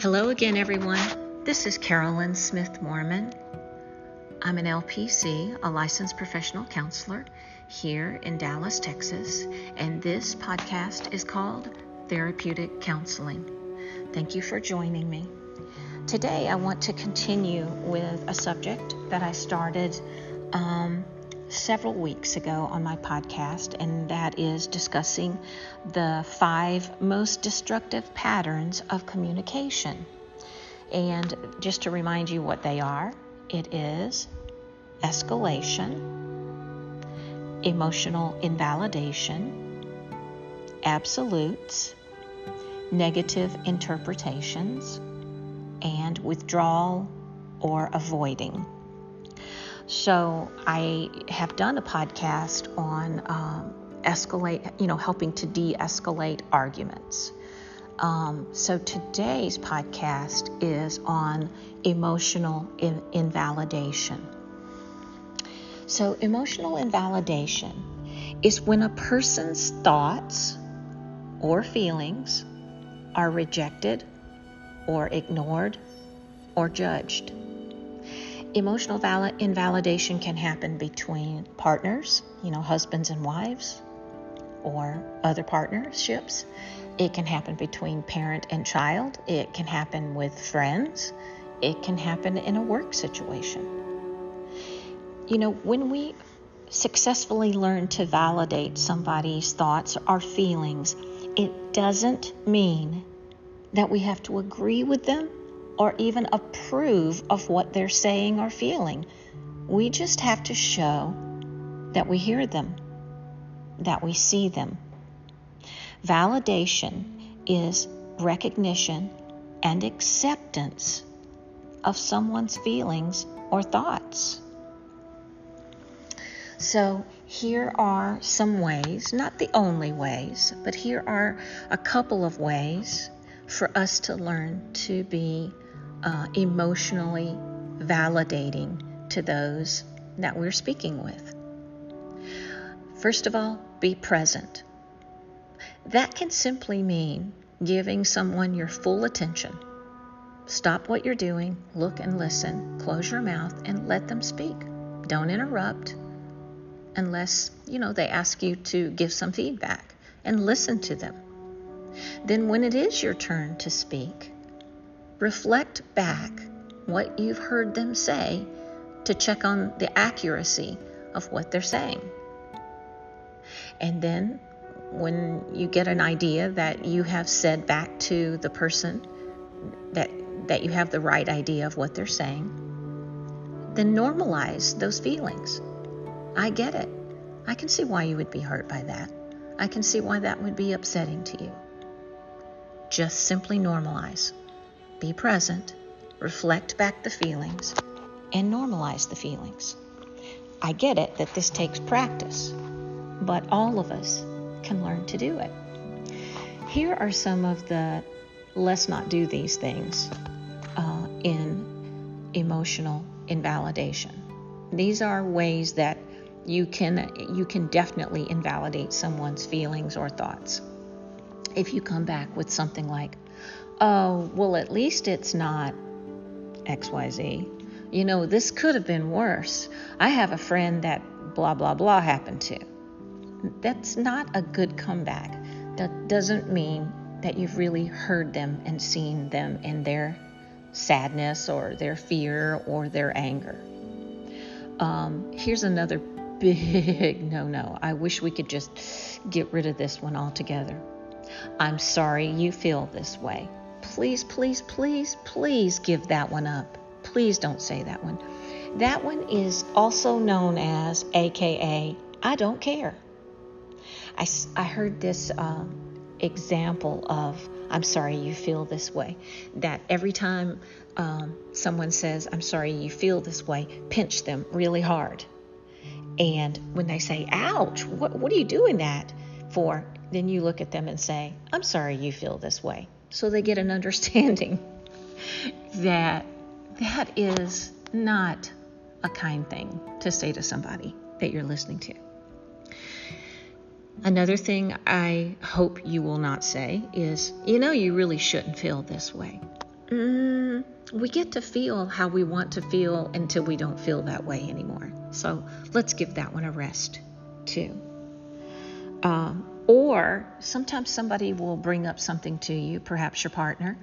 Hello again, everyone. This is Carolyn Smith Mormon. I'm an LPC, a licensed professional counselor here in Dallas, Texas, and this podcast is called Therapeutic Counseling. Thank you for joining me. Today, I want to continue with a subject that I started um, several weeks ago on my podcast, and that is discussing the five most destructive patterns of communication. And just to remind you what they are, it is escalation, emotional invalidation, absolutes, negative interpretations, and withdrawal or avoiding. So I have done a podcast on um, escalate, you know, helping to de-escalate arguments. Um, so today's podcast is on emotional in- invalidation. So emotional invalidation is when a person's thoughts or feelings are rejected or ignored or judged. Emotional val- invalidation can happen between partners, you know, husbands and wives, or other partnerships. It can happen between parent and child. It can happen with friends. It can happen in a work situation. You know, when we successfully learn to validate somebody's thoughts or feelings, it doesn't mean that we have to agree with them or even approve of what they're saying or feeling. We just have to show that we hear them, that we see them. Validation is recognition and acceptance of someone's feelings or thoughts. So, here are some ways, not the only ways, but here are a couple of ways for us to learn to be uh, emotionally validating to those that we're speaking with. First of all, be present. That can simply mean giving someone your full attention. Stop what you're doing, look and listen, close your mouth, and let them speak. Don't interrupt unless, you know, they ask you to give some feedback and listen to them. Then, when it is your turn to speak, reflect back what you've heard them say to check on the accuracy of what they're saying. And then, when you get an idea that you have said back to the person that, that you have the right idea of what they're saying, then normalize those feelings. I get it. I can see why you would be hurt by that. I can see why that would be upsetting to you. Just simply normalize. Be present, reflect back the feelings, and normalize the feelings. I get it that this takes practice, but all of us can learn to do it. Here are some of the let's not do these things uh, in emotional invalidation. These are ways that you can you can definitely invalidate someone's feelings or thoughts. If you come back with something like, oh, well, at least it's not XYZ. You know, this could have been worse. I have a friend that blah, blah, blah happened to. That's not a good comeback. That doesn't mean that you've really heard them and seen them in their sadness or their fear or their anger. Um, here's another big no no. I wish we could just get rid of this one altogether. I'm sorry you feel this way please, please, please, please give that one up. Please don't say that one. That one is also known as AKA, I don't care. I, I heard this uh, example of, I'm sorry you feel this way. That every time um, someone says, I'm sorry you feel this way, pinch them really hard. And when they say, ouch, what, what are you doing that for? Then you look at them and say, I'm sorry you feel this way so they get an understanding that that is not a kind thing to say to somebody that you're listening to. Another thing I hope you will not say is, you know, you really shouldn't feel this way. mm, we get to feel how we want to feel until we don't feel that way anymore. So let's give that one a rest too. Um, or sometimes somebody will bring up something to you, perhaps your partner,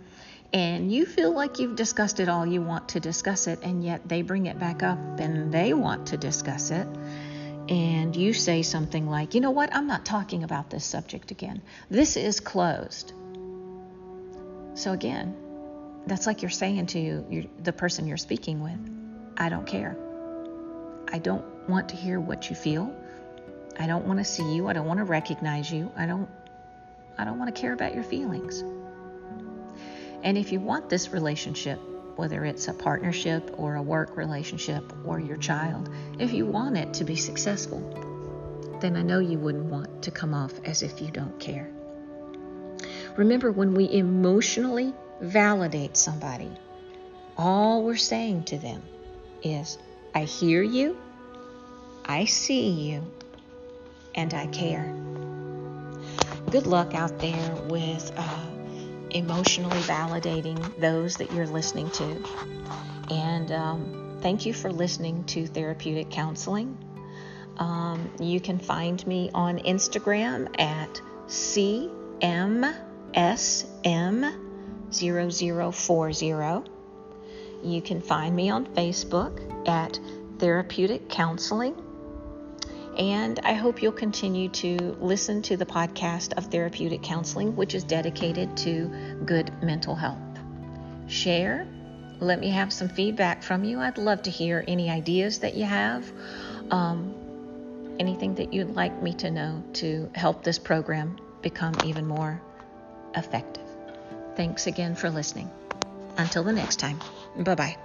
and you feel like you've discussed it all you want to discuss it, and yet they bring it back up and they want to discuss it. And you say something like, you know what, I'm not talking about this subject again. This is closed. So, again, that's like you're saying to the person you're speaking with, I don't care. I don't want to hear what you feel. I don't want to see you. I don't want to recognize you. I don't I don't want to care about your feelings. And if you want this relationship, whether it's a partnership or a work relationship or your child, if you want it to be successful, then I know you wouldn't want to come off as if you don't care. Remember, when we emotionally validate somebody, all we're saying to them is, I hear you, I see you, and I care. Good luck out there with uh, emotionally validating those that you're listening to. And um, thank you for listening to Therapeutic Counseling. Um, you can find me on Instagram at CMSM0040. You can find me on Facebook at Therapeutic Counseling. And I hope you'll continue to listen to the podcast of Therapeutic Counseling, which is dedicated to good mental health. Share. Let me have some feedback from you. I'd love to hear any ideas that you have, um, anything that you'd like me to know to help this program become even more effective. Thanks again for listening. Until the next time, bye bye.